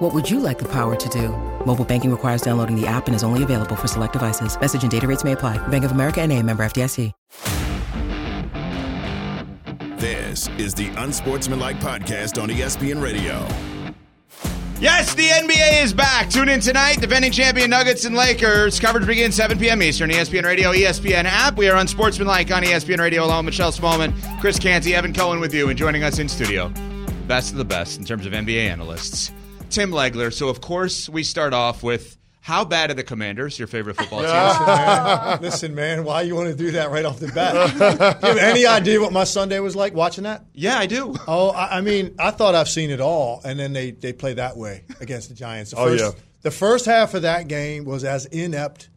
What would you like the power to do? Mobile banking requires downloading the app and is only available for select devices. Message and data rates may apply. Bank of America and a member FDIC. This is the Unsportsmanlike Podcast on ESPN Radio. Yes, the NBA is back. Tune in tonight. Defending champion Nuggets and Lakers. Coverage begins 7 p.m. Eastern. ESPN Radio, ESPN app. We are Unsportsmanlike on ESPN Radio along Michelle Smallman, Chris Canty, Evan Cohen with you, and joining us in studio. Best of the best in terms of NBA analysts. Tim Legler. So, of course, we start off with how bad are the Commanders, your favorite football team? Listen, man. Listen, man, why you want to do that right off the bat? do you have any idea what my Sunday was like watching that? Yeah, I do. Oh, I, I mean, I thought I've seen it all, and then they, they play that way against the Giants. The Oh, first, yeah. The first half of that game was as inept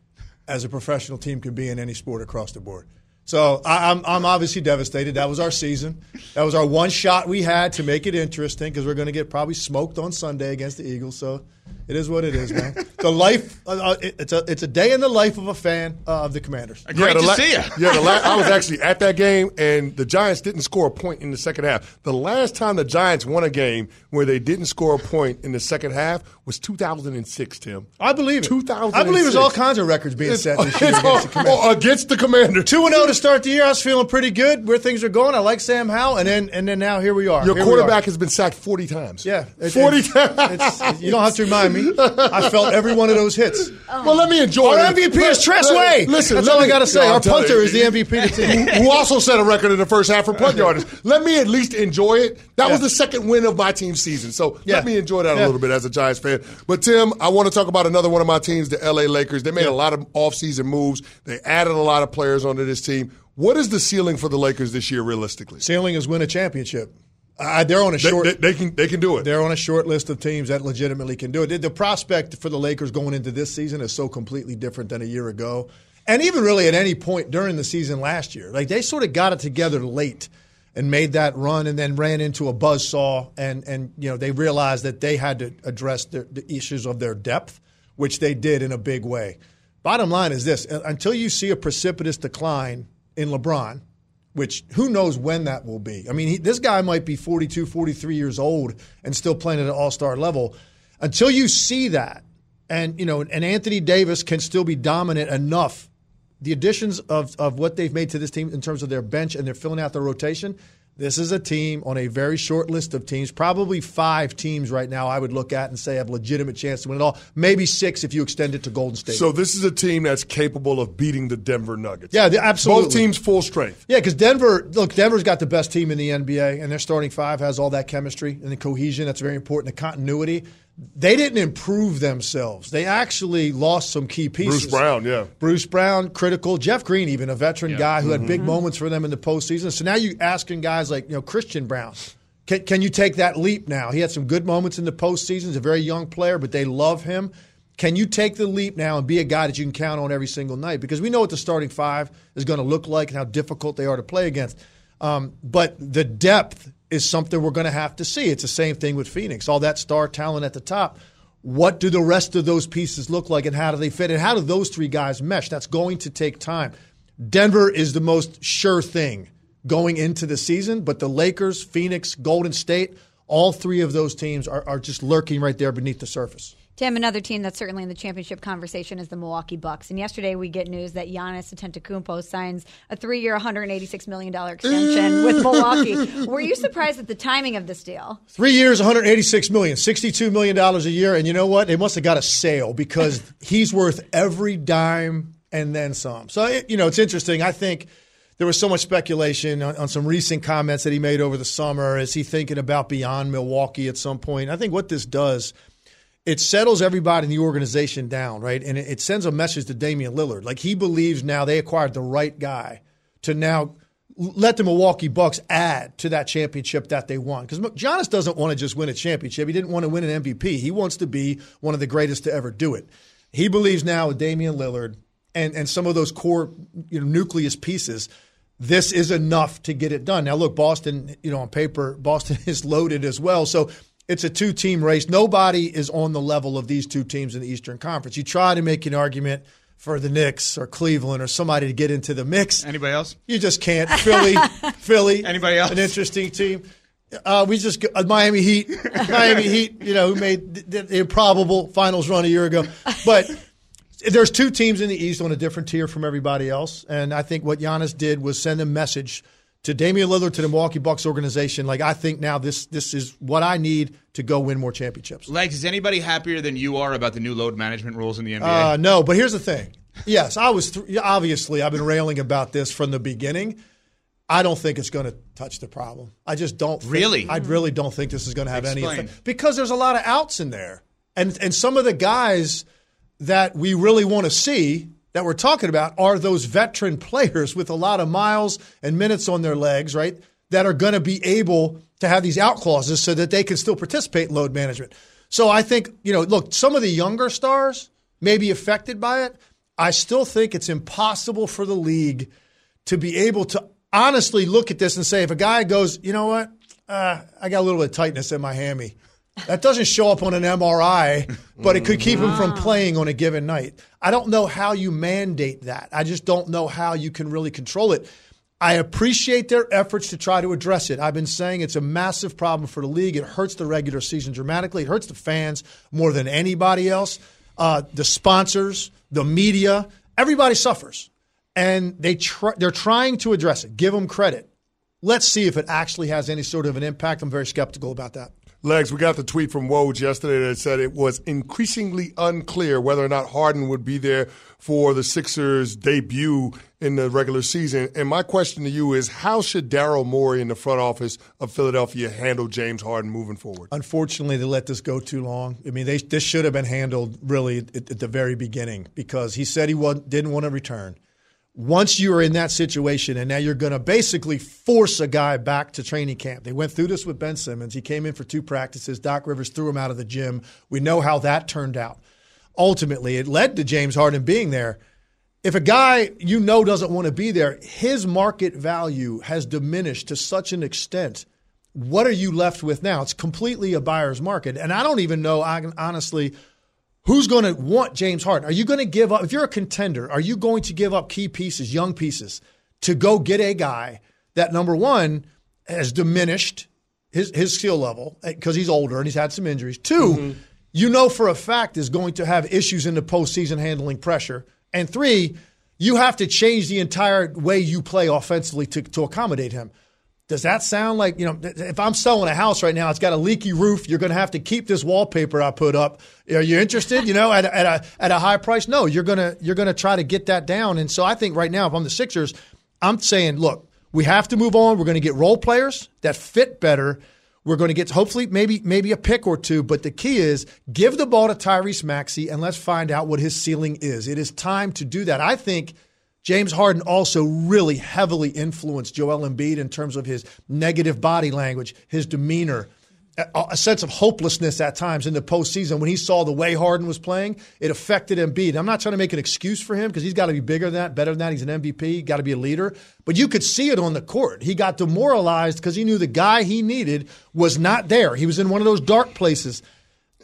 as a professional team could be in any sport across the board. So I, I'm, I'm obviously devastated. That was our season. That was our one shot we had to make it interesting because we're going to get probably smoked on Sunday against the Eagles. So it is what it is, man. the life, uh, uh, it- it's a it's a day in the life of a fan uh, of the Commanders. Great the to la- see you. Yeah, the la- I was actually at that game, and the Giants didn't score a point in the second half. The last time the Giants won a game where they didn't score a point in the second half was 2006, Tim. I believe it. 2006. I believe there's all kinds of records being set this year against all- the Commanders. oh, against the Commander. Two and zero to start the year. I was feeling pretty good where things are going. I like Sam Howell, and then and then now here we are. Your Here quarterback are. has been sacked 40 times. yeah, it- 40 times. you don't have to me. I felt every one of those hits. Oh. Well, let me enjoy it. Our it. MVP is Tress Way. Listen, that's all I got to say. Our punter is the MVP of the team. who also set a record in the first half for punt yardage. Let me at least enjoy it. That was the second win of my team's season. So Yeah. let me enjoy that Yeah. a little bit as a Giants fan. But Tim, I want to talk about another one of my teams, the LA Lakers. They made Yeah. a lot of offseason moves. They added a lot of players onto this team. What is the ceiling for the Lakers this year realistically? Ceiling is win a championship. Uh, they're on a short. they- they can they can do it. They're on a short list of teams that legitimately can do it. The- prospect for the Lakers going into this season is so completely different than a year ago. And even really at any point during the season last year. Like they sort of got it together late and made that run and then ran into a buzzsaw and, and you know, they realized that they had to address the, the issues of their depth, which they did in a big way. Bottom line is this uh, until you see a precipitous decline in LeBron, which who knows when that will be. I mean, he, this guy might be 42, 43 years old and still playing at an all-star level. Until you see that, and you know, and Anthony Davis can still be dominant enough. The additions of of what they've made to this team in terms of their bench and they're filling out their rotation. This is a team on a very short list of teams, probably five teams right now. I would look at and say have a legitimate chance to win it all. Maybe six if you extend it to Golden State. so this is a team that's capable of beating the Denver Nuggets. Yeah, absolutely. Both teams full strength. Yeah, because Denver, look, Denver's got the best team in the NBA, and their starting five has all that chemistry and the cohesion. That's very important. The continuity. They didn't improve themselves. They actually lost some key pieces. Bruce Brown, yeah. Bruce Brown, critical. Jeff Green, even a veteran guy who had big moments for them in the postseason. So now you're asking guys like you know Christian Braun, can, can you take that leap now? He had some good moments in the postseason. He's a very young player, but they love him. Can you take the leap now and be a guy that you can count on every single night? Because we know what the starting five is going to look like and how difficult they are to play against. Um, but the depth is something we're going to have to see. It's the same thing with Phoenix. All that star talent at the top. What do the rest of those pieces look like and how do they fit? And how do those three guys mesh? That's going to take time. Denver is the most sure thing going into the season, but the Lakers, Phoenix, Golden State, all three of those teams are, are just lurking right there beneath the surface. Tim, another team that's certainly in the championship conversation is the Milwaukee Bucks. And yesterday we get news that Giannis Antetokounmpo signs a three-year, $186 million extension with Milwaukee. Were you surprised at the timing of this deal? Three years, $186 million, $62 million a year, and you know what? They must have got a sale because he's worth every dime and then some. So it, you know, it's interesting. I think there was so much speculation on, on some recent comments that he made over the summer. Is he thinking about beyond Milwaukee at some point? I think what this does. It settles everybody in the organization down, right? And it, sends a message to Damian Lillard. Like he believes now they acquired the right guy to now let the Milwaukee Bucks add to that championship that they won. Because Giannis doesn't want to just win a championship. He didn't want to win an MVP. He wants to be one of the greatest to ever do it. He believes now with Damian Lillard and and some of those core you know, nucleus pieces, this is enough to get it done. Now, look, Boston, you know, on paper, Boston is loaded as well. So it's a two team race. Nobody is on the level of these two teams in the Eastern Conference. You try to make an argument for the Knicks or Cleveland or somebody to get into the mix. Anybody else? You just can't. Philly, Philly. Anybody else? An interesting team. Uh, we just uh, Miami Heat, Miami Heat. You know who made the, the improbable finals run a year ago, but there's two teams in the East on a different tier from everybody else, and I think what Giannis did was send a message to Damian Lillard to the Milwaukee Bucks organization. Like I think now this this is what I need to go win more championships. Legs, is anybody happier than you are about the new load management rules in the NBA? Uh, no, but here's the thing. Yes, I was th- obviously I've been railing about this from the beginning. I don't think it's going to touch the problem. I just don't. Think, Really? I really don't think this is going to have any effect because there's a lot of outs in there, and and some of the guys that we really want to see that we're talking about are those veteran players with a lot of miles and minutes on their legs, right? That are going to be able to have these out clauses so that they can still participate in load management. So I think you know, look, some of the younger stars may be affected by it. I still think it's impossible for the league to be able to honestly look at this and say, if a guy goes, you know what, uh, I got a little bit of tightness in my hammy. That doesn't show up on an MRI, but it could keep him from playing on a given night. I don't know how you mandate that. I just don't know how you can really control it. I appreciate their efforts to try to address it. I've been saying it's a massive problem for the league. It hurts the regular season dramatically. It hurts the fans more than anybody else. Uh, the sponsors, the media, everybody suffers, and they tr- they're trying to address it. Give them credit. Let's see if it actually has any sort of an impact. I'm very skeptical about that. Legs, we got the tweet from Woj yesterday that said it was increasingly unclear whether or not Harden would be there for the Sixers' debut in the regular season. And my question to you is how should Daryl Morey in the front office of Philadelphia handle James Harden moving forward? Unfortunately, they let this go too long. I mean, they, this should have been handled really at, at the very beginning because he said he didn't want to return. Once you are in that situation, and now you're going to basically force a guy back to training camp. They went through this with Ben Simmons. He came in for two practices. Doc Rivers threw him out of the gym. We know how that turned out. Ultimately, it led to James Harden being there. If a guy you know doesn't want to be there, his market value has diminished to such an extent. What are you left with now? It's completely a buyer's market. And I don't even know, honestly, who's going to want James Harden? Are you going to give up? If you're a contender, are you going to give up key pieces, young pieces, to go get a guy that, number one, has diminished his, his skill level eh, because he's older and he's had some injuries? 2 mm-hmm. you know for a fact is going to have issues in the postseason handling pressure. And three, you have to change the entire way you play offensively to, to accommodate him. Does that sound like, you know, if I'm selling a house right now, it's got a leaky roof, you're going to have to keep this wallpaper I put up. Are you interested, you know, at, a- at a at a high price? No, you're going to you're going to try to get that down. And so I think right now if I'm the Sixers, I'm saying, look, we have to move on. We're going to get role players that fit better. We're going to get hopefully maybe maybe a pick or two, but the key is give the ball to Tyrese Maxey and let's find out what his ceiling is. It is time to do that. I think James Harden also really heavily influenced Joel Embiid in terms of his negative body language, his demeanor, a, sense of hopelessness at times in the postseason. When he saw the way Harden was playing, it affected Embiid. I'm not trying to make an excuse for him because he's got to be bigger than that, better than that. He's an MVP, got to be a leader. But you could see it on the court. He got demoralized because he knew the guy he needed was not there. He was in one of those dark places.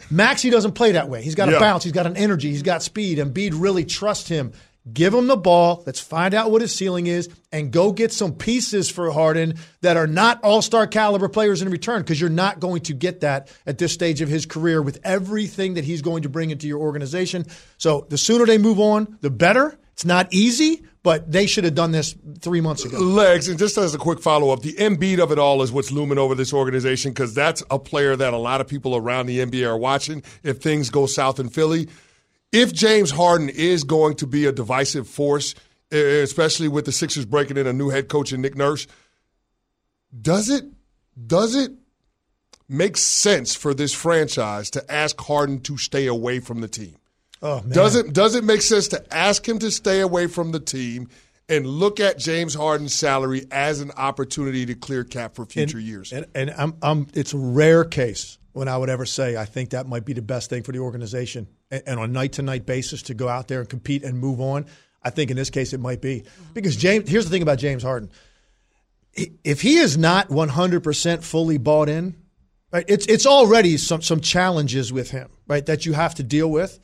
Maxey doesn't play that way. He's got a Yeah. bounce. He's got an energy. He's got speed. Embiid really trusts him. Give him the ball. Let's find out what his ceiling is and go get some pieces for Harden that are not all star caliber players in return because you're not going to get that at this stage of his career with everything that he's going to bring into your organization. So the sooner they move on, the better. It's not easy, but they should have done this three months ago. Legs, and just as a quick follow up, the Embiid of it all is what's looming over this organization because that's a player that a lot of people around the NBA are watching if things go south in Philly. If James Harden is going to be a divisive force, especially with the Sixers breaking in a new head coach and Nick Nurse, does it does it make sense for this franchise to ask Harden to stay away from the team? Oh, man. Does it does it make sense to ask him to stay away from the team and look at James Harden's salary as an opportunity to clear cap for future years? And, and I'm, I'm, it's a rare case when I would ever say I think that might be the best thing for the organization. And, on a night to night basis to go out there and compete and move on. I think in this case it might be because James. Here's the thing about James Harden: if he is not 100 percent fully bought in, right? It's it's already some some challenges with him, right? That you have to deal with.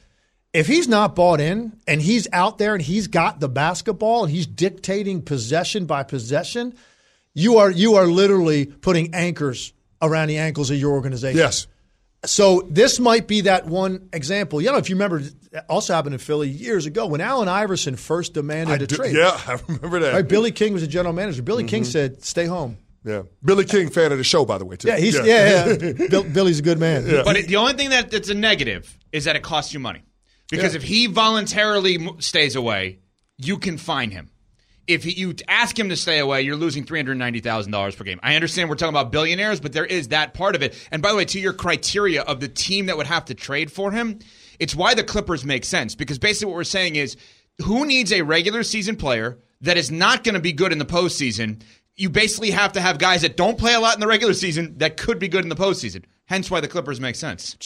If he's not bought in and he's out there and he's got the basketball and he's dictating possession by possession, you are you are literally putting anchors around the ankles of your organization. Yes. So this might be that one example. You know, if you remember, also happened in Philly years ago when Allen Iverson first demanded I a do- trade. Yeah, I remember that. Right, Billy King was a general manager. Billy King mm-hmm. said, "Stay home." Yeah. Billy King, fan of the show, by the way, too. Yeah, he's yeah, yeah. Bill, Billy's a good man. But it, the only thing that, that's a negative is that it costs you money. Because Yeah. if he voluntarily stays away, you can fine him. If you ask him to stay away, you're losing three hundred ninety thousand dollars per game. I understand we're talking about billionaires, but there is that part of it. And by the way, to your criteria of the team that would have to trade for him, it's why the Clippers make sense. Because basically, what we're saying is, who needs a regular season player that is not going to be good in the postseason? You basically have to have guys that don't play a lot in the regular season that could be good in the postseason. Hence, why the Clippers make sense.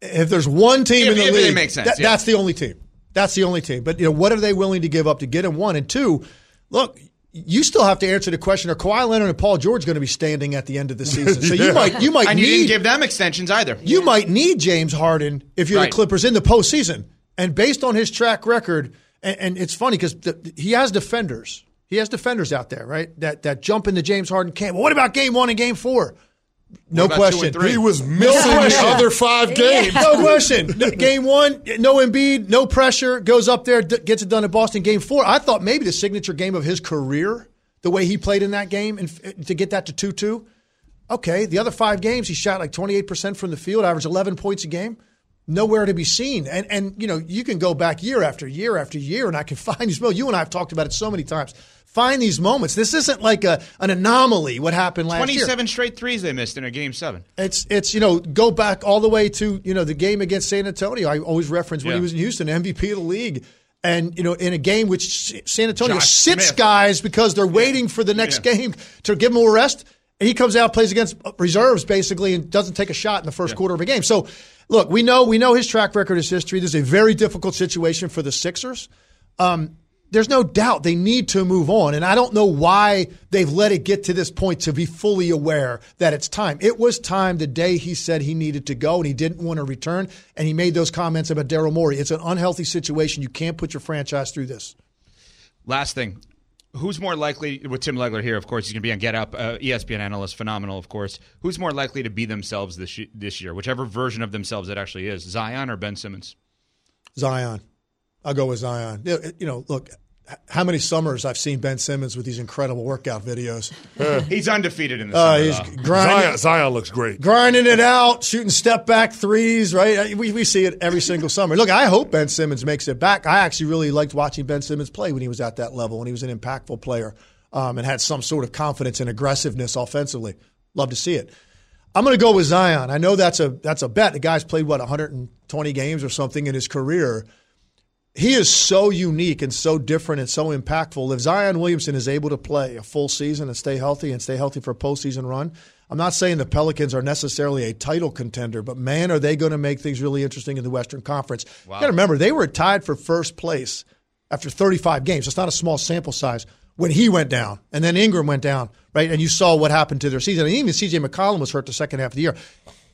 If there's one team If- in the league, makes sense, that- yeah. that's the only team. That's the only team. But you know, what are they willing to give up to get him? One and two. Look, you still have to answer the question: Are Kawhi Leonard and Paul George going to be standing at the end of the season? So you might you might And you need didn't give them extensions either. you might need James Harden if you're Right. the Clippers in the postseason. And based on his track record, and, and it's funny because he has defenders. He has defenders out there, right? That that jump into James Harden camp. Well, what about game one and game four? No question. three? He was missing the other five games. No question. Game one, no Embiid, no pressure, goes up there, d- gets it done at Boston. Game four, I thought maybe the signature game of his career, the way he played in that game, and f- to get that to 2 2. Okay, the other five games, he shot like 28% from the field, averaged 11 points a game. Nowhere to be seen. And, and you know, you can go back year after year after year, and I can find these moments. You and I have talked about it so many times. Find these moments. This isn't like a, an anomaly, what happened last year. 27 straight threes they missed in a game seven. It's it's you know go back all the way to you know the game against San Antonio. I always reference when Yeah. he was in Houston, MVP of the league, and you know in a game which San Antonio Josh sits Smith. guys because they're waiting for the next Yeah. game to give him a rest. And he comes out, plays against reserves basically, and doesn't take a shot in the first quarter of a game. So, look, we know we know his track record, is history. This is a very difficult situation for the Sixers. Um, there's no doubt they need to move on. And I don't know why they've let it get to this point to be fully aware that it's time. It was time the day he said he needed to go and he didn't want to return. And he made those comments about Daryl Morey. It's an unhealthy situation. You can't put your franchise through this. Last thing. Who's more likely, with Tim Legler here, of course, he's going to be on Get Up, uh, ESPN analyst, phenomenal, of course. Who's more likely to be themselves this, this year, whichever version of themselves it actually is, Zion or Ben Simmons? Zion. I'll go with Zion. You know, You know, look, how many summers I've seen Ben Simmons with these incredible workout videos. He's undefeated in the Uh, summer, he's though. grinding, Zion, Zion looks great. grinding it out, shooting step back threes, right? We, we see it every single summer. Look, I hope Ben Simmons makes it back. I actually really liked watching Ben Simmons play when he was at that level, when he was an impactful player um, and had some sort of confidence and aggressiveness offensively. Love to see it. I'm going to go with Zion. I know that's a that's a bet. The guy's played what 120 games or something in his career. He is so unique and so different and so impactful. If Zion Williamson is able to play a full season and stay healthy and stay healthy for a postseason run, I'm not saying the Pelicans are necessarily a title contender, but man, are they going to make things really interesting in the Western Conference. You got to remember, they were tied for first place after 35 games. It's not a small sample size when he went down and then Ingram went down, right? And you saw what happened to their season. And even CJ McCollum was hurt the second half of the year.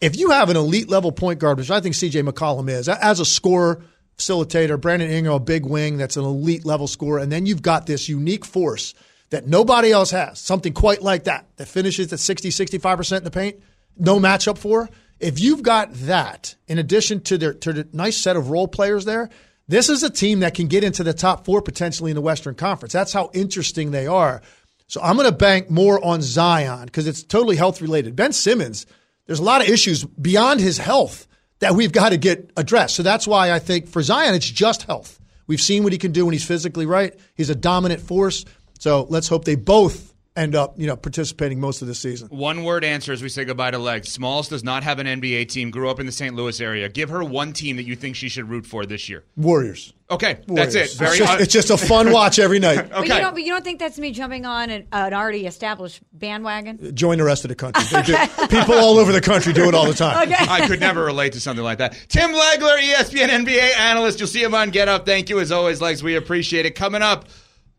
If you have an elite level point guard, which I think CJ McCollum is, as a scorer, facilitator, Brandon Ingram, a big wing that's an elite level scorer, and then you've got this unique force that nobody else has, something quite like that, that finishes at 60, 65% in the paint, no matchup for. If you've got that, in addition to their to the nice set of role players there, this is a team that can get into the top four potentially in the Western Conference. That's how interesting they are. So I'm going to bank more on Zion because it's totally health related. Ben Simmons, there's a lot of issues beyond his health that we've got to get addressed. So that's why I think for Zion, it's just health. We've seen what he can do when he's physically right. He's a dominant force. So let's hope they both end up, you know, participating most of the season. One word answer as we say goodbye to Legs. Smalls does not have an NBA team. Grew up in the St. Louis area. Give her one team that you think she should root for this year. Warriors. Okay, Warriors. that's it. Very it's, just, it's just a fun watch every night. But, you don't, but you don't think that's me jumping on an, an already established bandwagon? Join the rest of the country. They do- People all over the country do it all the time. Okay. I could never relate to something like that. Tim Legler, ESPN NBA analyst. You'll see him on Get Up. Thank you as always, Legs. We appreciate it. Coming up,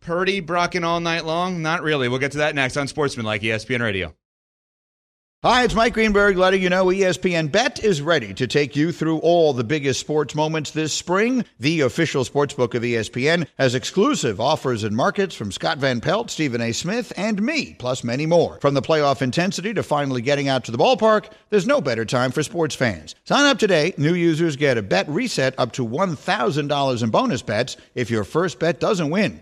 Purdy brocking all night long? Not really. We'll get to that next on Sportsman like ESPN Radio. Hi, it's Mike Greenberg letting you know ESPN Bet is ready to take you through all the biggest sports moments this spring. The official sportsbook of E ESPN has exclusive offers and markets from Scott Van Pelt, Stephen A. Smith, and me, plus many more. From the playoff intensity to finally getting out to the ballpark, there's no better time for sports fans. Sign up today. New users get a bet reset up to $1,000 in bonus bets if your first bet doesn't win.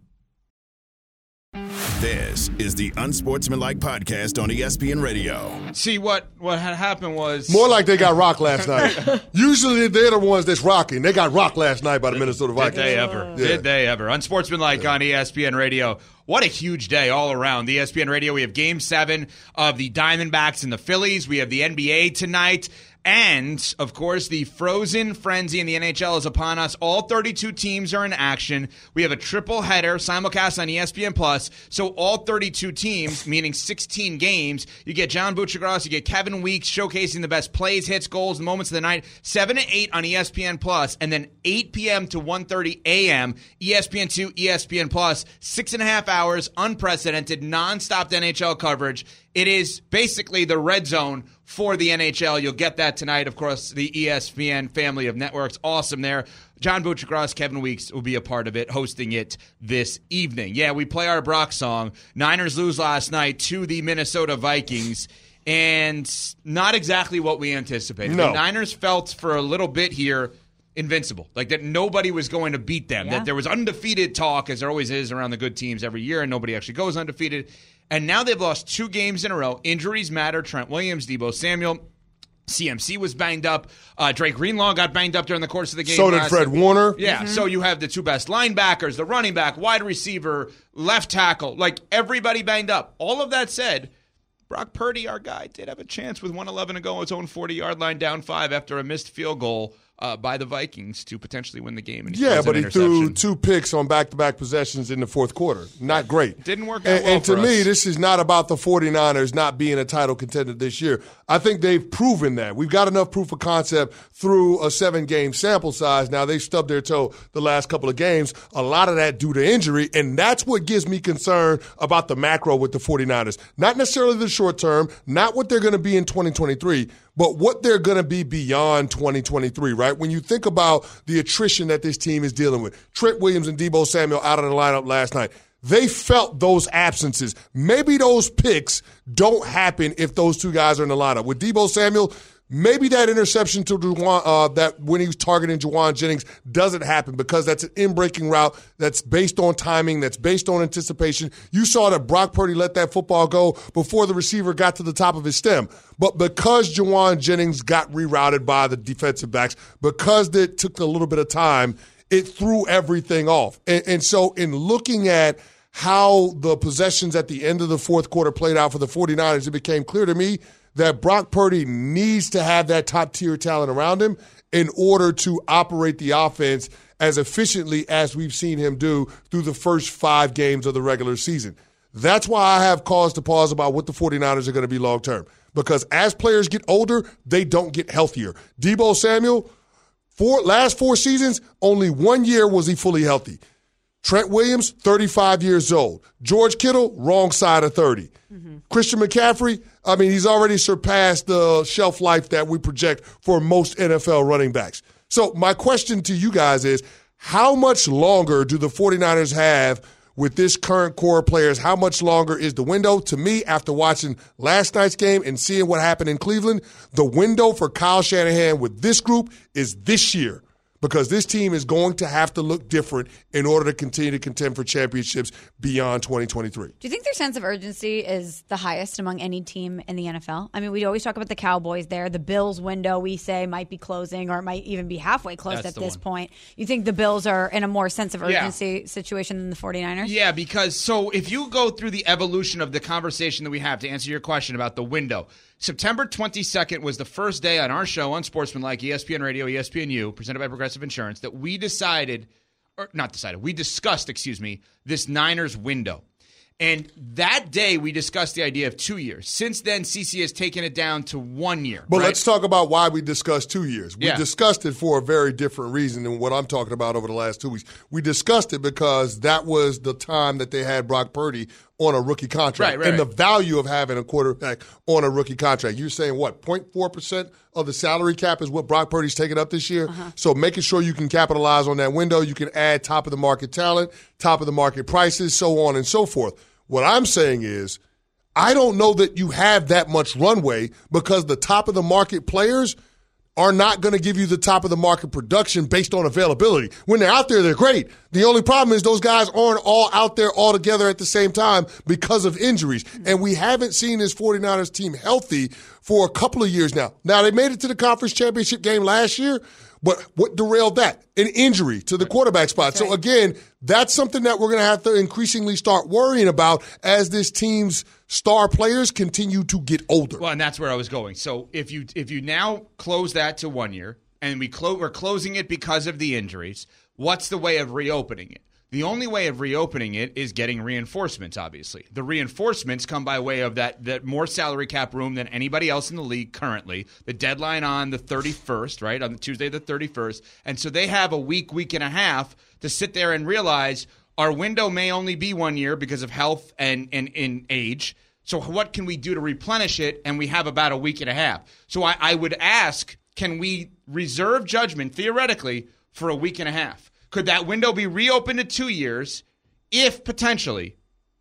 This is the Unsportsmanlike Podcast on ESPN Radio. See, what, what had happened was. More like they got rocked last night. Usually they're the ones that's rocking. They got rocked last night by the Minnesota Vikings. Did Vikings. they ever? Yeah. Did they ever? Unsportsmanlike on E ESPN Radio. What a huge day all around. The ESPN Radio, we have game seven of the Diamondbacks and the Phillies. We have the NBA tonight. And, of course, the frozen frenzy in the NHL is upon us. All 32 teams are in action. We have a triple header simulcast on ESPN Plus. So all 32 teams, meaning 16 games, you get John Buccigross, you get Kevin Weekes showcasing the best plays, hits, goals, and moments of the night. 7 to 8 on ESPN Plus, and then 8 p.m. to 1.30 a.m. ESPN2, ESPN Plus. Six and a half hours, unprecedented, nonstop NHL coverage. It is basically the red zone for the NHL. You'll get that tonight. Of course, the ESPN family of networks. Awesome there. John Buccigross, Kevin Weekes will be a part of it, hosting it this evening. Yeah, we play our Brock song. Niners lose last night to the Minnesota Vikings. And not exactly what we anticipated. No. The Niners felt for a little bit here invincible. Like that nobody was going to beat them. Yeah. That there was undefeated talk, as there always is around the good teams every year, and nobody actually goes undefeated. And now they've lost two games in a row. Injuries matter. Trent Williams, Deebo Samuel. CMC was banged up. Uh, Dre Greenlaw got banged up during the course of the game. So did last- Fred Warner. Yeah, so you have the two best linebackers, the running back, wide receiver, left tackle, like everybody banged up. All of that said, Brock Purdy, our guy, did have a chance with 111 to go on his own 40 yard line down five after a missed field goal uh, by the Vikings to potentially win the game. And he Yeah, but he threw two picks on back to back possessions in the fourth quarter. Not great. Didn't work out And, well and to me, this is not about the 49ers not being a title contender this year. I think they've proven that. We've got enough proof of concept through a seven game sample size. Now, they've stubbed their toe the last couple of games, a lot of that due to injury. And that's what gives me concern about the macro with the 49ers. Not necessarily the short term, not what they're going to be in 2023, but what they're going to be beyond 2023, right? When you think about the attrition that this team is dealing with, Trent Williams and Deebo Samuel out of the lineup last night. They felt those absences. Maybe those picks don't happen if those two guys are in the lineup. With Deebo Samuel, maybe that interception to Jauan, uh, that when he was targeting Jauan Jennings doesn't happen because that's an in-breaking route that's based on timing, that's based on anticipation. You saw that Brock Purdy let that football go before the receiver got to the top of his stem. But because Jauan Jennings got rerouted by the defensive backs, because it took a little bit of time, it threw everything off. And, and so, in looking at how the possessions at the end of the fourth quarter played out for the 49ers, it became clear to me that Brock Purdy needs to have that top tier talent around him in order to operate the offense as efficiently as we've seen him do through the first five games of the regular season. That's why I have cause to pause about what the 49ers are going to be long term. Because as players get older, they don't get healthier. Deebo Samuel, four last four seasons, only one year was he fully healthy. Trent Williams, 35 years old. George Kittle, wrong side of 30. Christian McCaffrey, I mean, he's already surpassed the shelf life that we project for most NFL running backs. So, my question to you guys is how much longer do the 49ers have with this current core of players? How much longer is the window? To me, after watching last night's game and seeing what happened in Cleveland, the window for Kyle Shanahan with this group is this year because this team is going to have to look different in order to continue to contend for championships beyond 2023. Do you think their sense of urgency is the highest among any team in the NFL? I mean, we always talk about the Cowboys there. The Bills window, we say, might be closing or it might even be halfway closed That's at this one. point. You think the Bills are in a more sense of Yeah. urgency situation than the 49ers? Yeah, because so if you go through the evolution of the conversation that we have to answer your question about the window, September 22nd was the first day on our show on Sportsmanlike, ESPN Radio, ESPNU, presented by Progressive Insurance, that we decided, or not decided, we discussed, excuse me, this Niners window. And that day we discussed the idea of two years. Since then, CC has taken it down to one year. But right? let's talk about why we discussed two years. We Yeah. discussed it for a very different reason than what I'm talking about over the last two weeks. We discussed it because that was the time that they had Brock Purdy on a rookie contract Right, right, and right. the value of having a quarterback on a rookie contract. You're saying what, 0.4% of the salary cap is what Brock Purdy's taking up this year? Uh-huh. So making sure you can capitalize on that window, you can add top of the market talent, top of the market prices, so on and so forth. What I'm saying is, I don't know that you have that much runway because the top of the market players are not going to give you the top of the market production based on availability. When they're out there, they're great. The only problem is those guys aren't all out there all together at the same time because of injuries. Hmm. And we haven't seen this 49ers team healthy for a couple of years now. Now, they made it to the conference championship game last year, but what derailed that? An injury to the quarterback spot. So again, that's something that we're going to have to increasingly start worrying about as this team's star players continue to get older. Well, and that's where I was going. So if you if you now close that to one year, and we clo- we're closing it because of the injuries, what's the way of reopening it? The only way of reopening it is getting reinforcements. Obviously, the reinforcements come by way of that that more salary cap room than anybody else in the league currently. The deadline on the thirty first, right on the Tuesday the thirty first, and so they have a week, week and a half to sit there and realize our window may only be one year because of health and and in age. So what can we do to replenish it? And we have about a week and a half. So I, I would ask, can we reserve judgment theoretically for a week and a half? Could that window be reopened to two years if potentially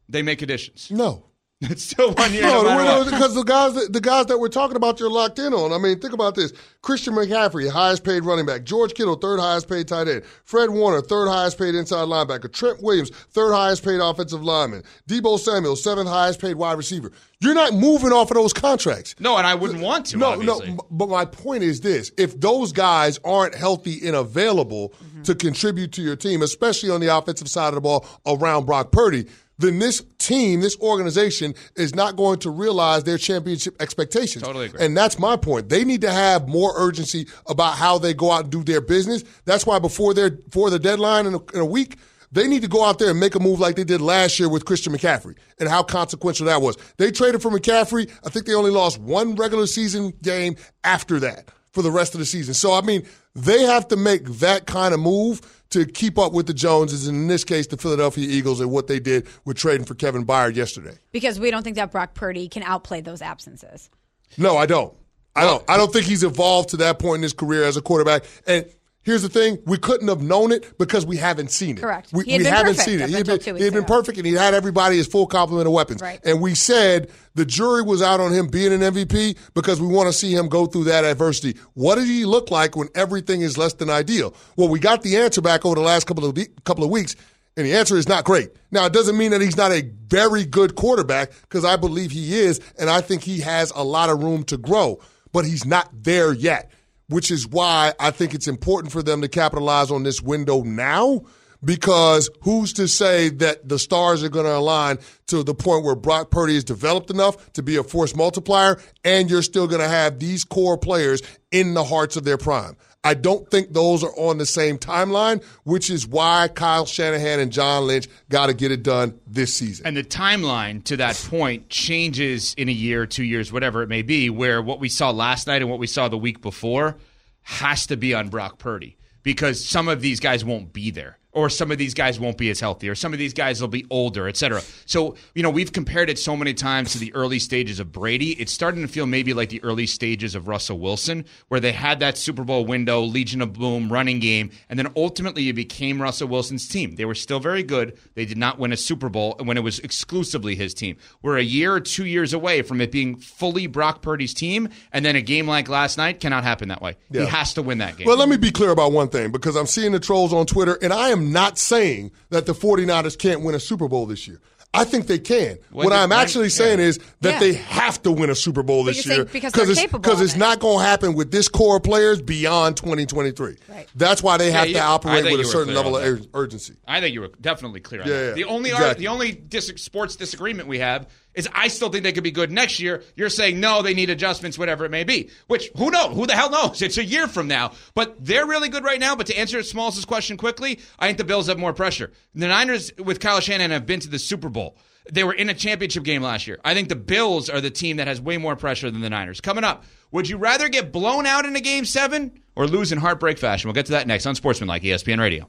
they make additions? No. It's still one year. Oh, no, no no, because the guys that the guys that we're talking about, you're locked in on. I mean, think about this: Christian McCaffrey, highest paid running back; George Kittle, third highest paid tight end; Fred Warner, third highest paid inside linebacker; Trent Williams, third highest paid offensive lineman; Deebo Samuel, seventh highest paid wide receiver. You're not moving off of those contracts. No, and I wouldn't want to. No, obviously. no. But my point is this: if those guys aren't healthy and available mm-hmm. to contribute to your team, especially on the offensive side of the ball around Brock Purdy, then this team, this organization, is not going to realize their championship expectations. Totally agree. And that's my point. They need to have more urgency about how they go out and do their business. That's why before their before the deadline in a, in a week. They need to go out there and make a move like they did last year with Christian McCaffrey and how consequential that was. They traded for McCaffrey. I think they only lost one regular season game after that for the rest of the season. So, I mean, they have to make that kind of move to keep up with the Joneses, and in this case, the Philadelphia Eagles, and what they did with trading for Kevin Byard yesterday. Because we don't think that Brock Purdy can outplay those absences. No, I don't. I don't. I don't think he's evolved to that point in his career as a quarterback. And here's the thing: we couldn't have known it because we haven't seen it. Correct. We, we been haven't seen it. He had been, he had been perfect, and he had everybody his full complement of weapons. Right. And we said the jury was out on him being an MVP because we want to see him go through that adversity. What did he look like when everything is less than ideal? Well, we got the answer back over the last couple of couple of weeks. And the answer is not great. Now, it doesn't mean that he's not a very good quarterback because I believe he is, and I think he has a lot of room to grow, but he's not there yet, which is why I think it's important for them to capitalize on this window now because who's to say that the stars are going to align to the point where Brock Purdy is developed enough to be a force multiplier and you're still going to have these core players in the hearts of their prime. I don't think those are on the same timeline, which is why Kyle Shanahan and John Lynch got to get it done this season. And the timeline to that point changes in a year, two years, whatever it may be, where what we saw last night and what we saw the week before has to be on Brock Purdy because some of these guys won't be there. Or some of these guys won't be as healthy, or some of these guys will be older, et cetera. So, you know, we've compared it so many times to the early stages of Brady. It's starting to feel maybe like the early stages of Russell Wilson, where they had that Super Bowl window, Legion of Boom, running game, and then ultimately it became Russell Wilson's team. They were still very good. They did not win a Super Bowl when it was exclusively his team. We're a year or two years away from it being fully Brock Purdy's team, and then a game like last night cannot happen that way. Yeah. He has to win that game. Well, let me be clear about one thing because I'm seeing the trolls on Twitter, and I am not saying that the 49ers can't win a Super Bowl this year. I think they can. When what I'm when- actually saying yeah. is that Yeah. they have to win a Super Bowl this year because it's, capable because it's it. not going to happen with this core of players beyond 2023. Right. That's why they have you- to operate with a certain level of urgency. I think you were definitely clear on Yeah, that. yeah. The only Exactly. the only dis- sports disagreement we have is I still think they could be good next year. You're saying no, they need adjustments, whatever it may be. Which who knows? Who the hell knows? It's a year from now. But they're really good right now. But to answer Smalls' question quickly, I think the Bills have more pressure. The Niners with Kyle Shanahan have been to the Super Bowl. They were in a championship game last year. I think the Bills are the team that has way more pressure than the Niners. Coming up, would you rather get blown out in a game seven or lose in heartbreak fashion? We'll get to that next on Sportsman Like ESPN Radio.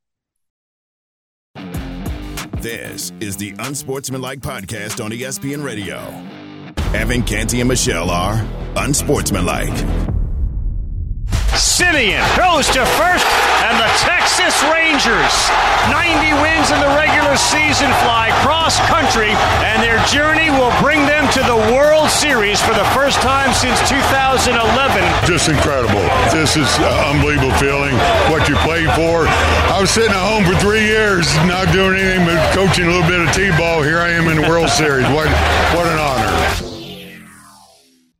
This is the Unsportsmanlike Podcast on ESPN Radio. Evan Canty and Michelle are unsportsmanlike. Semien goes to first, and the Texas Rangers, 90 wins in the regular season, fly cross country, and their journey will bring them to the World Series for the first time since 2011. Just incredible. This is an unbelievable feeling. What you played for. I was sitting at home for three years, not doing anything but coaching a little bit of t-ball. Here I am in the World Series. What, what an honor.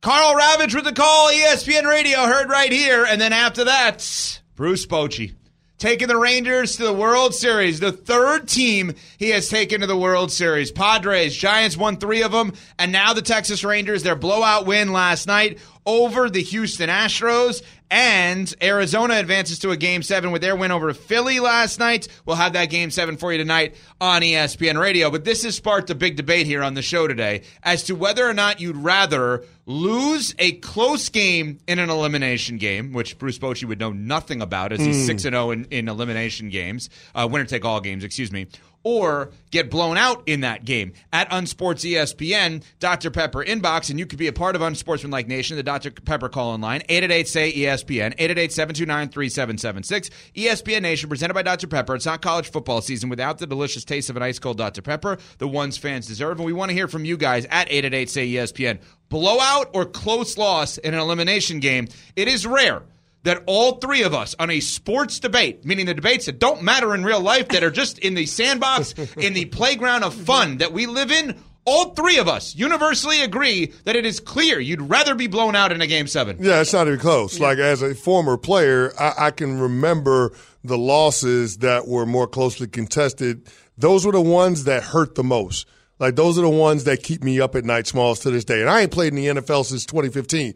Karl Ravech with the call, ESPN Radio, heard right here. And then after that, Bruce Bochy taking the Rangers to the World Series. The third team he has taken to the World Series. Padres, Giants won three of them. And now the Texas Rangers, their blowout win last night over the Houston Astros. And Arizona advances to a game seven with their win over Philly last night. We'll have that game seven for you tonight on ESPN Radio. But this has sparked a big debate here on the show today as to whether or not you'd rather lose a close game in an elimination game, which Bruce Bochy would know nothing about as he's 6 0 in, in elimination games, uh, winner take all games, excuse me, or get blown out in that game. At Unsports ESPN, Dr. Pepper inbox, and you could be a part of Unsportsmanlike Nation, the Dr. Pepper call in line, 888 say ESPN, 888 729 3776. ESPN Nation presented by Dr. Pepper. It's not college football season without the delicious taste of an ice cold Dr. Pepper, the ones fans deserve. And we want to hear from you guys at 888 say ESPN. Blowout or close loss in an elimination game. It is rare that all three of us on a sports debate, meaning the debates that don't matter in real life, that are just in the sandbox, in the playground of fun that we live in, all three of us universally agree that it is clear you'd rather be blown out in a game seven. Yeah, it's not even close. Like as a former player, I, I can remember the losses that were more closely contested. Those were the ones that hurt the most. Like those are the ones that keep me up at night, Smalls, to this day. And I ain't played in the NFL since 2015.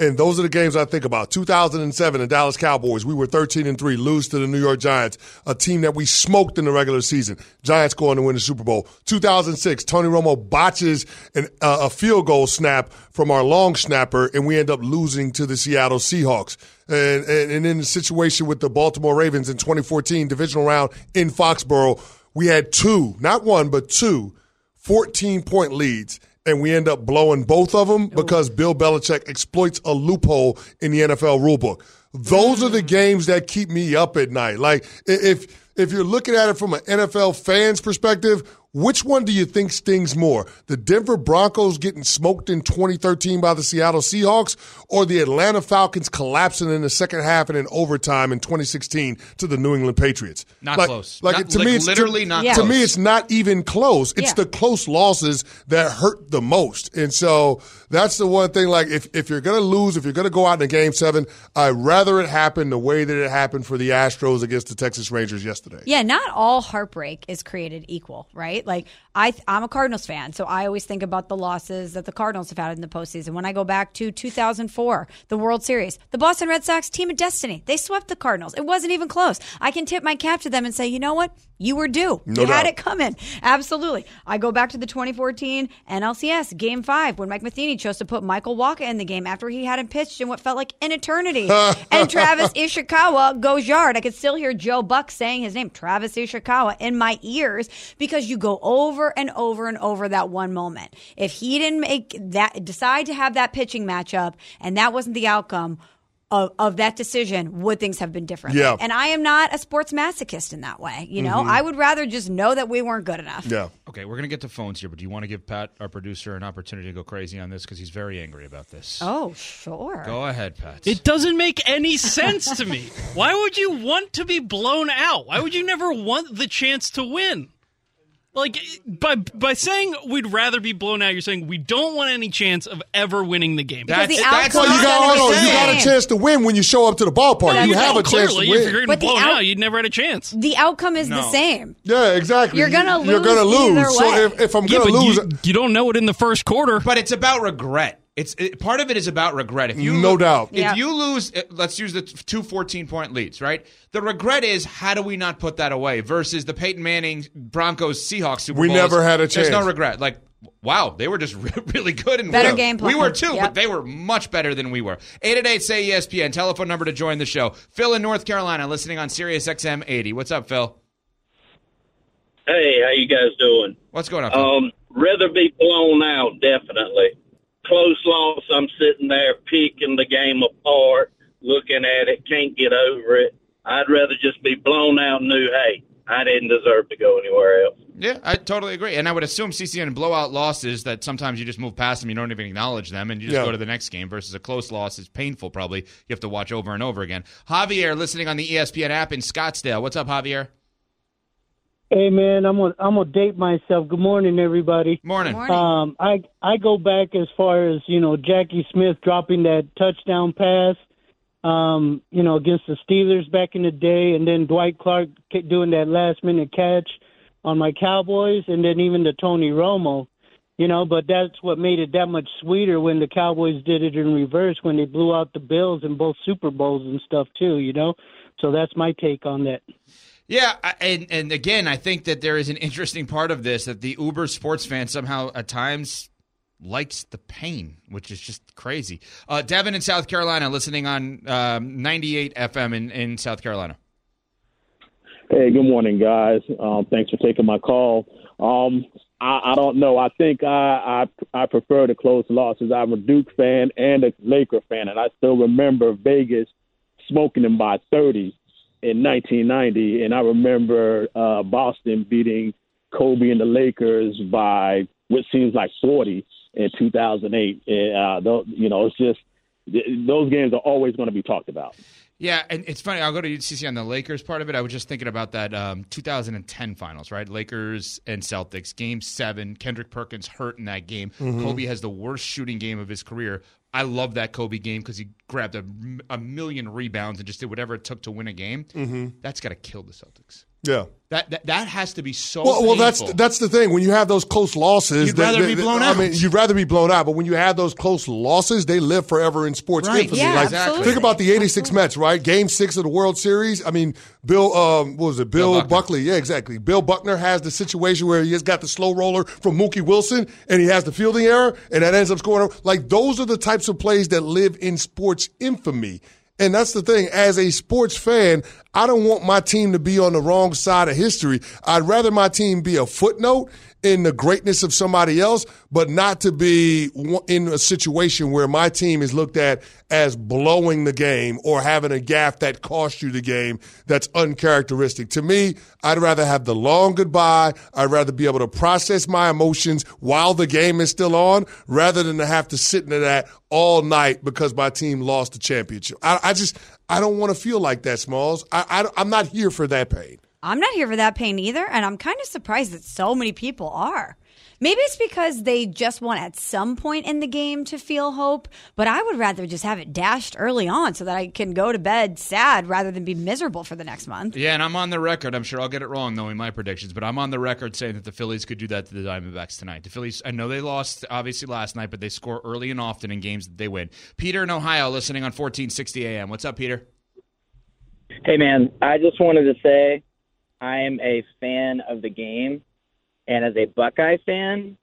And those are the games I think about. 2007, the Dallas Cowboys, we were 13 and 3, lose to the New York Giants, a team that we smoked in the regular season. Giants going to win the Super Bowl. 2006, Tony Romo botches an, uh, a field goal snap from our long snapper, and we end up losing to the Seattle Seahawks. And, and, and in the situation with the Baltimore Ravens in 2014, divisional round in Foxborough, we had two, not one, but two 14 point leads and we end up blowing both of them because Bill Belichick exploits a loophole in the NFL rulebook. Those are the mm. games that keep me up at night. Like if if you're looking at it from an NFL fan's perspective, which one do you think stings more? The Denver Broncos getting smoked in 2013 by the Seattle Seahawks or the Atlanta Falcons collapsing in the second half and in overtime in 2016 to the New England Patriots? Not like, close. Like Not- to like me it's literally to, not To close. me it's not even close. It's Yeah. the close losses that hurt the most. And so that's the one thing like if if you're going to lose, if you're going to go out in a game 7, I'd rather it happen the way that it happened for the Astros against the Texas Rangers yesterday. Yeah, not all heartbreak is created equal, right? Like I, I'm a Cardinals fan, so I always think about the losses that the Cardinals have had in the postseason. When I go back to 2004, the World Series, the Boston Red Sox team of destiny, they swept the Cardinals. It wasn't even close. I can tip my cap to them and say, you know what? You were due. No you had it coming. Absolutely. I go back to the 2014 NLCS Game Five when Mike Matheny chose to put Michael Wacha in the game after he hadn't pitched in what felt like an eternity, and Travis Ishikawa goes yard. I could still hear Joe Buck saying his name, Travis Ishikawa, in my ears because you go over and over and over that one moment. If he didn't make that, decide to have that pitching matchup, and that wasn't the outcome. Of, of that decision, would things have been different? Yeah. And I am not a sports masochist in that way. You know, Mhm. I would rather just know that we weren't good enough. Yeah. Okay, we're gonna get to phones here, but do you want to give Pat, our producer, an opportunity to go crazy on this because he's very angry about this? Oh, sure. Go ahead, Pat. It doesn't make any sense to me. Why would you want to be blown out? Why would you never want the chance to win? Like by by saying we'd rather be blown out, you're saying we don't want any chance of ever winning the game. Because the Well, outcome you got, gonna hold on, you got a chance to win when you show up to the ballpark. Yeah, you you have know, a chance clearly, to win. If you're But getting the blown out- out, you'd never had a chance. The outcome is the same. Yeah, exactly. You're gonna You're gonna lose lose. So if, if I'm Yeah, gonna lose, you, you don't know it in the first quarter. But it's about regret. It's it, part of it is about regret. If you No lo- doubt. If Yeah. you lose, uh, let's use the t- two 14 point leads, right? The regret is how do we not put that away? Versus the Peyton Manning Broncos Seahawks Super We Bowls. never had a chance. There's no regret. Like wow, they were just re- really good and Better we, game We were too, Yep. but they were much better than we were. Eight eight eight say ESPN telephone number to join the show. Phil in North Carolina listening on Sirius XM 80. What's up, Phil? Hey, how you guys doing? What's going on? Phil? Um, rather be blown out, definitely. Close loss, I'm sitting there picking the game apart, looking at it, can't get over it. I'd rather just be blown out and knew, hey, I didn't deserve to go anywhere else. Yeah, I totally agree. And I would assume CCN blowout losses that sometimes you just move past them, you don't even acknowledge them, and you just Yeah. go to the next game versus a close loss is painful, probably. You have to watch over and over again. Javier, listening on the ESPN app in Scottsdale. What's up, Javier? Hey man, I'm gonna I'm gonna date myself. Good morning, everybody. Morning. Um, I I go back as far as you know Jackie Smith dropping that touchdown pass, um, you know against the Steelers back in the day, and then Dwight Clark ca- doing that last minute catch on my Cowboys, and then even the Tony Romo, you know. But that's what made it that much sweeter when the Cowboys did it in reverse when they blew out the Bills in both Super Bowls and stuff too, you know. So that's my take on that. Yeah, and and again, I think that there is an interesting part of this that the Uber sports fan somehow at times likes the pain, which is just crazy. Uh, Devin in South Carolina, listening on um, 98 FM in, in South Carolina. Hey, good morning, guys. Um, thanks for taking my call. Um, I, I don't know. I think I, I I prefer the close losses. I'm a Duke fan and a Laker fan, and I still remember Vegas smoking them by 30 in 1990, and I remember uh, Boston beating Kobe and the Lakers by what seems like 40 in 2008. And, uh, tho- you know, it's just those games are always going to be talked about. Yeah, and it's funny. I'll go to UCC on the Lakers part of it. I was just thinking about that um, 2010 finals, right? Lakers and Celtics, game seven. Kendrick Perkins hurt in that game. Mhm. Kobe has the worst shooting game of his career. I love that Kobe game because he grabbed a, a million rebounds and just did whatever it took to win a game. Mhm. That's got to kill the Celtics. Yeah. That, that that has to be so. Well, well, that's that's the thing. When you have those close losses, You'd rather be blown I out. mean, you'd rather be blown out. But when you have those close losses, they live forever in sports Right. infamy. Yeah, like, absolutely. think about the '86 Mets, right? Game six of the World Series. I mean, Bill, um, what was it? Bill, Bill Buckner. Buckley. Yeah, exactly. Bill Buckner has the situation where he has got the slow roller from Mookie Wilson, and he has the fielding error, and that ends up scoring. Like those are the types of plays that live in sports infamy. And that's the thing. As a sports fan, I don't want my team to be on the wrong side of history. I'd rather my team be a footnote in the greatness of somebody else, but not to be in a situation where my team is looked at as blowing the game or having a gaff that cost you the game that's uncharacteristic. To me, I'd rather have the long goodbye. I'd rather be able to process my emotions while the game is still on rather than to have to sit into that all night because my team lost the championship. I, I just, I don't want to feel like that, Smalls. I, I, I'm not here for that pain. I'm not here for that pain either, and I'm kind of surprised that so many people are. Maybe it's because they just want at some point in the game to feel hope, but I would rather just have it dashed early on so that I can go to bed sad rather than be miserable for the next month. Yeah, and I'm on the record. I'm sure I'll get it wrong knowing my predictions, but I'm on the record saying that the Phillies could do that to the Diamondbacks tonight. The Phillies, I know they lost obviously last night, but they score early and often in games that they win. Peter in Ohio, listening on 1460 AM. What's up, Peter? Hey, man, I just wanted to say I am a fan of the game. And as a Buckeye fan,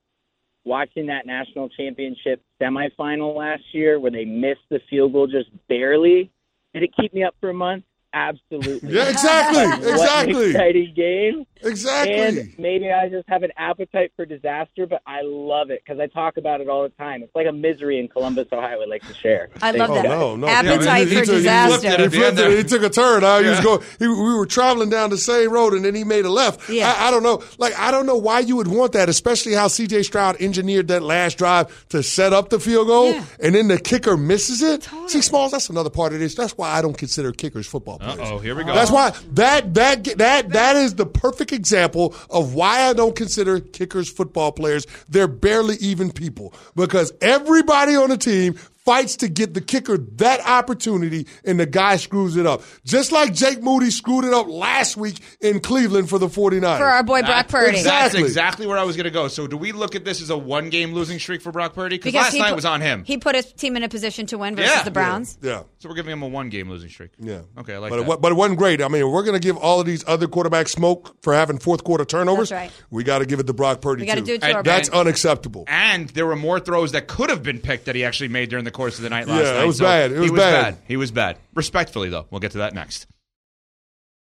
watching that national championship semifinal last year where they missed the field goal just barely, did it keep me up for a month? Absolutely. Yeah, exactly, exactly. exciting game. Exactly. And maybe I just have an appetite for disaster, but I love it because I talk about it all the time. It's like a misery in Columbus, Ohio. I like to share. I love Thank that. you. Oh, no. Appetite He for took- he disaster. flipped it. He, flipped it. He took a turn. Huh? He was going. He, we were traveling down the same road, and then he made a left. Yeah. I, I don't know. Like I don't know why you would want that, especially how C.J. Stroud engineered that last drive to set up the field goal, Yeah. and then the kicker misses it. See, Smalls, that's another part of this. That's why I don't consider kickers football Uh-oh, here we go. That's why that that that that is the perfect example of why I don't consider kickers football players. They're barely even people because everybody on the team fights to get the kicker that opportunity and the guy screws it up. Just like Jake Moody screwed it up last week in Cleveland for the 49ers. For our boy Brock Purdy. That's Exactly. exactly where I was going to go. So, do we look at this as a one game losing streak for Brock Purdy? Because last he night put- was on him. He put his team in a position to win versus Yeah. the Browns. Yeah. So, we're giving him a one game losing streak. Yeah. Okay, I like but that. It, but it wasn't great. I mean, we're going to give all of these other quarterbacks smoke for having fourth quarter turnovers. That's right. We got to give it to Brock Purdy. We gotta too. do it to our That's Brock. unacceptable. And there were more throws that could have been picked that he actually made during the course of the night last Yeah, it was So bad. It he was bad. He was bad. Respectfully, though. We'll get to that next.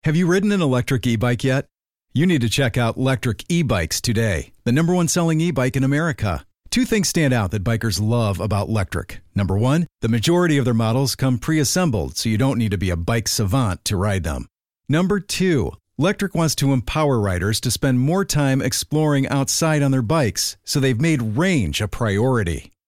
Have you ridden an electric e bike yet? You need to check out Lectric E Bikes today, the number one selling e bike in America. Two things stand out that bikers love about Lectric. Number one, the majority of their models come pre assembled, so you don't need to be a bike savant to ride them. Number two, Lectric wants to empower riders to spend more time exploring outside on their bikes, so they've made range a priority.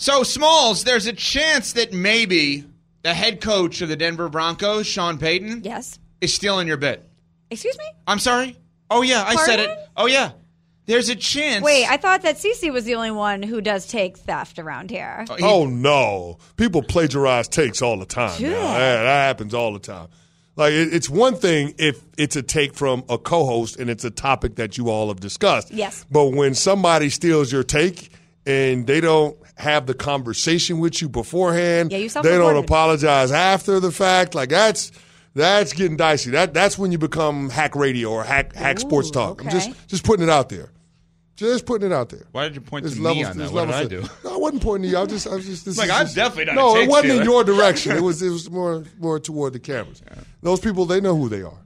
So, Smalls, there's a chance that maybe the head coach of the Denver Broncos, Sean Payton, Yes. is stealing your bit. Excuse me? I'm sorry? Oh, yeah, I said it. Oh, yeah. there's a chance. Wait, I thought that Cece was the only one who does take theft around here. Oh, oh no, people plagiarize takes all the time. Do now. Yeah, that happens all the time. Like it, it's one thing if it's a take from a co-host and it's a topic that you all have discussed. Yes. But when somebody steals your take and they don't have the conversation with you beforehand, Yeah, you they don't apologize after the fact. Like that's that's getting dicey. That that's when you become hack radio or hack hack sports talk. I'm just just putting it out there. Just putting it out there. Why did you point There's to me on there's that? What did I do? No, I wasn't pointing to you. I was just, I was just. This Like, is I'm just- definitely not No, take it wasn't in your direction. It was, it was more, more toward the cameras. Those people, they know who they are.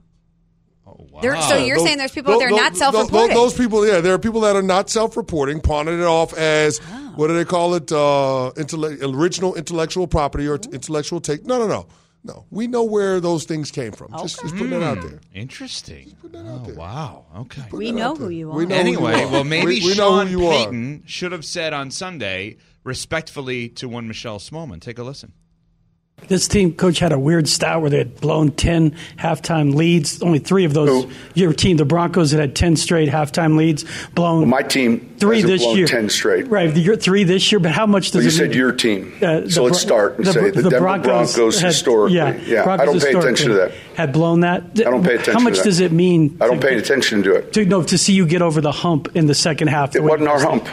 There- so you're Those- saying there's people out there those- not those- self-reporting? Those, people, yeah, there are people that are not self-reporting, pawning it off as Oh. what do they call it? Uh, intelle- original intellectual property or t- intellectual take. No, no, no, no. We know where those things came from. Just, just putting it out there. Interesting. Oh, wow. Okay. We know who you are. We know who you anyway, are. well, maybe We- we know Sean who you are. Payton should have said on Sunday, respectfully to one Michelle Smallmon. Take a listen. This team coach had a weird stat where they had blown 10 halftime leads. Only three of those. Your team, the Broncos, that had 10 straight halftime leads. Blown my team three this year. 10 straight. Right, the, three this year, but how much does Well, you said mean? your team. Uh, the so let's start and the- say the, the Denver Broncos Broncos, had- historically. yeah, I Broncos don't pay attention to that. Had blown that. I don't pay attention How much to does it mean? I don't pay attention to it. To, no, to see you get over the hump in the second half. It wasn't our hump.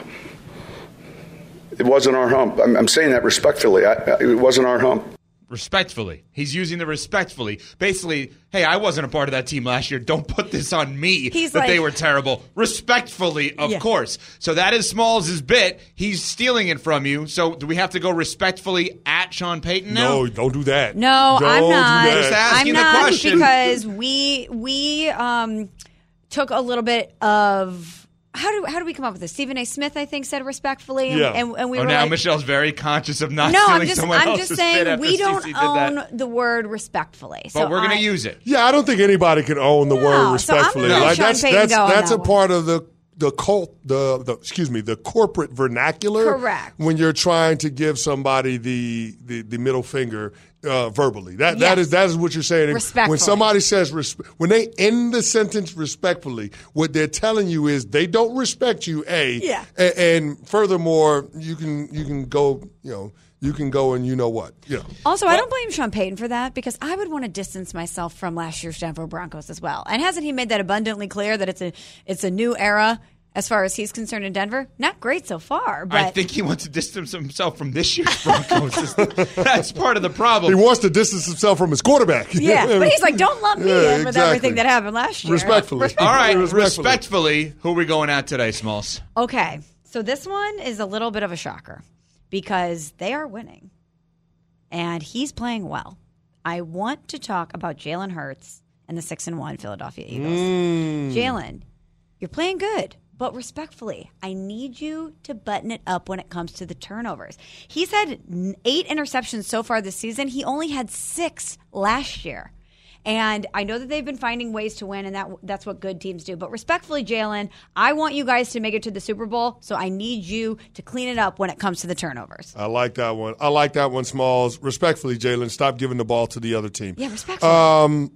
It wasn't our hump. I'm, I'm saying that respectfully. I, I, it wasn't our hump. Respectfully. He's using the respectfully. Basically, hey, I wasn't a part of that team last year. Don't put this on me He's that they were terrible. Respectfully, of Yeah. course. So that is Smalls' bit. He's stealing it from you. So do we have to go respectfully at Sean Payton now? No, don't do that. No, Don't I'm do not. that. Just asking I'm the not question. because we we um took a little bit of how do how do we come up with this? Stephen A. Smith, I think, said respectfully, and, Yeah. and, and we oh, were now like, Michelle's very conscious of not no, stealing I'm just someone I'm else's just saying we don't Cece own the word respectfully. But we're going to use it. Yeah, I don't think anybody can own the No, word so I'm respectfully. gonna like Sean that's Payton that's go that's that a one. part of the the cult the, the excuse me the corporate vernacular. Correct. When you're trying to give somebody the the, the middle finger uh, verbally, that that Yes. is that is what you're saying. Respectfully. When somebody says resp- when they end the sentence respectfully, what they're telling you is they don't respect you. A Yeah. and, and furthermore, you can you can go you know you can go and you know what you know. Also, I don't blame Sean Payton for that because I would want to distance myself from last year's Denver Broncos as well. And hasn't he made that abundantly clear that it's a it's a new era as far as he's concerned in Denver? Not great so far, but I think he wants to distance himself from this year's Broncos. That's part of the problem. He wants to distance himself from his quarterback. yeah. But he's like, don't lump me Yeah, in with exactly. everything that happened last year. Respectfully. All right, Respectfully. respectfully, who are we going at today, Smalls? Okay, so this one is a little bit of a shocker because they are winning, and he's playing well. I want to talk about Jalen Hurts and the six and one Philadelphia Eagles. Mm. Jalen, you're playing good, but respectfully, I need you to button it up when it comes to the turnovers. He's had eight interceptions so far this season. He only had six last year. And I know that they've been finding ways to win, and that that's what good teams do. But respectfully, Jalen, I want you guys to make it to the Super Bowl, so I need you to clean it up when it comes to the turnovers. I like that one. I like that one, Smalls. Respectfully, Jalen, stop giving the ball to the other team. Yeah, respectfully. Um,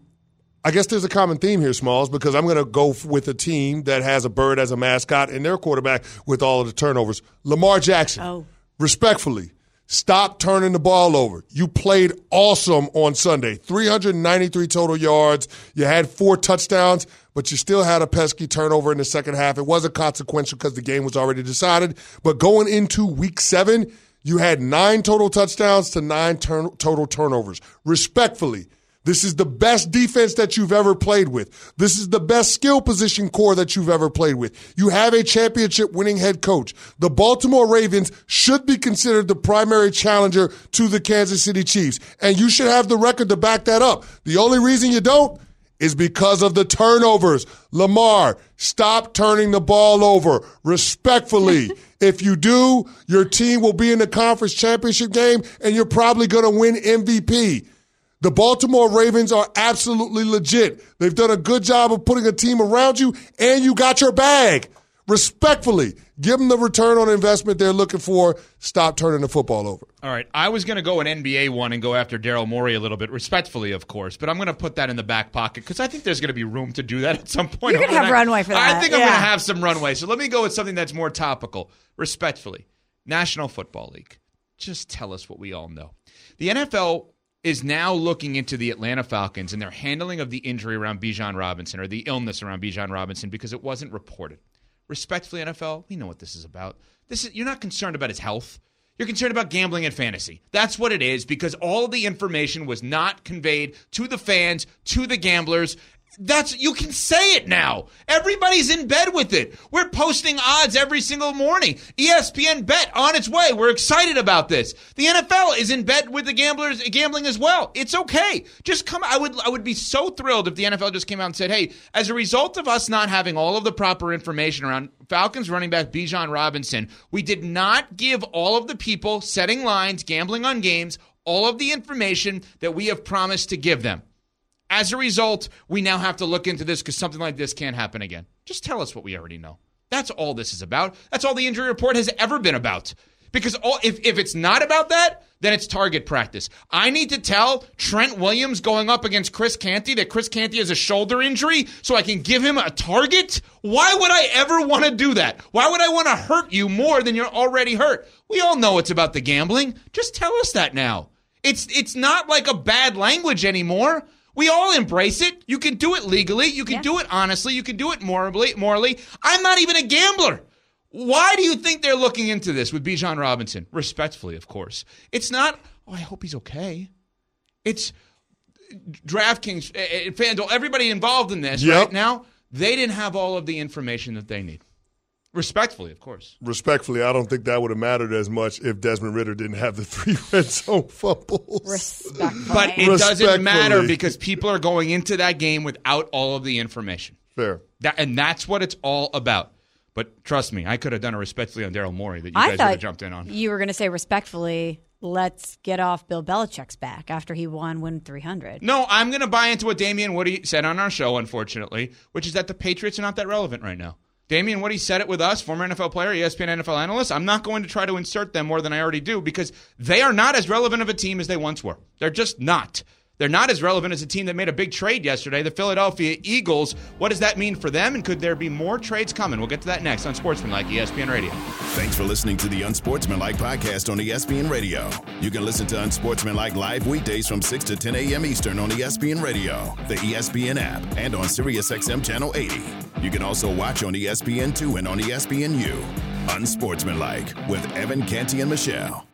I guess there's a common theme here, Smalls, because I'm going to go with a team that has a bird as a mascot and their quarterback with all of the turnovers. Lamar Jackson. Oh. Respectfully, stop turning the ball over. You played awesome on Sunday. 393 total yards. You had four touchdowns, but you still had a pesky turnover in the second half. It wasn't consequential because the game was already decided. But going into week seven, you had nine total touchdowns to nine turn- total turnovers. Respectfully, this is the best defense that you've ever played with. This is the best skill position core that you've ever played with. You have a championship winning head coach. The Baltimore Ravens should be considered the primary challenger to the Kansas City Chiefs. And you should have the record to back that up. The only reason you don't is because of the turnovers. Lamar, stop turning the ball over respectfully. if you do, your team will be in the conference championship game and you're probably going to win MVP. The Baltimore Ravens are absolutely legit. They've done a good job of putting a team around you and you got your bag. Respectfully, Give them the return on investment they're looking for. Stop turning the football over. All right, I was going to go an NBA one and go after Daryl Morey a little bit, respectfully, of course, but I'm going to put that in the back pocket because I think there's going to be room to do that at some point. You're gonna have overnight. runway for that, I think I'm going to have some runway. So let me go with something that's more topical, respectfully. National Football League. Just tell us what we all know. The NFL is now looking into the Atlanta Falcons and their handling of the injury around Bijan Robinson or the illness around Bijan Robinson because it wasn't reported. Respectfully, NFL, we know what this is about. This is you're not concerned about his health. You're concerned about gambling and fantasy. That's what it is because all the information was not conveyed to the fans, to the gamblers. That's you can say it now. Everybody's in bed with it. We're posting odds every single morning. ESPN bet on its way. We're excited about this. The NFL is in bed with the gamblers gambling as well. It's okay. Just come I would I would be so thrilled if the NFL just came out and said, "Hey, as a result of us not having all of the proper information around Falcons running back Bijan Robinson, we did not give all of the people setting lines, gambling on games, all of the information that we have promised to give them." As a result, we now have to look into this because something like this can't happen again. Just tell us what we already know. That's all this is about. That's all the injury report has ever been about. Because all, if, if it's not about that, then it's target practice. I need to tell Trent Williams going up against Chris Canty that Chris Canty has a shoulder injury so I can give him a target? Why would I ever want to do that? Why would I want to hurt you more than you're already hurt? We all know it's about the gambling. Just tell us that now. It's it's not like a bad language anymore. We all embrace it. You can do it legally. You can do it honestly. You can do it morally. Morally, I'm not even a gambler. Why do you think they're looking into this with Bijan Robinson? Respectfully, of course. It's not. Oh, I hope he's okay. It's DraftKings, eh, eh, FanDuel, everybody involved in this Yep. right now. They didn't have all of the information that they need. Respectfully, of course. Respectfully, I don't think that would have mattered as much if Desmond Ridder didn't have the three red zone fumbles. But it doesn't matter because people are going into that game without all of the information. Fair. That, and that's what it's all about. But trust me, I could have done it respectfully on Daryl Morey that you I guys would have jumped in on. you were going to say respectfully, let's get off Bill Belichick's back after he won win 300. No, I'm going to buy into what Damien Woody said on our show, unfortunately, which is that the Patriots are not that relevant right now. Damien Woody said it with us, former NFL player, ESPN NFL analyst. I'm not going to try to insert them more than I already do because they are not as relevant of a team as they once were. They're just not. They're not as relevant as a team that made a big trade yesterday, the Philadelphia Eagles. What does that mean for them? And could there be more trades coming? We'll get to that next on Sportsmanlike ESPN Radio. Thanks for listening to the Unsportsmanlike podcast on ESPN Radio. You can listen to Unsportsmanlike live weekdays from 6 to 10 a.m. Eastern on ESPN Radio, the ESPN app, and on SiriusXM Channel 80. You can also watch on E ESPN2 and on ESPNU. Unsportsmanlike with Evan Canty and Michelle.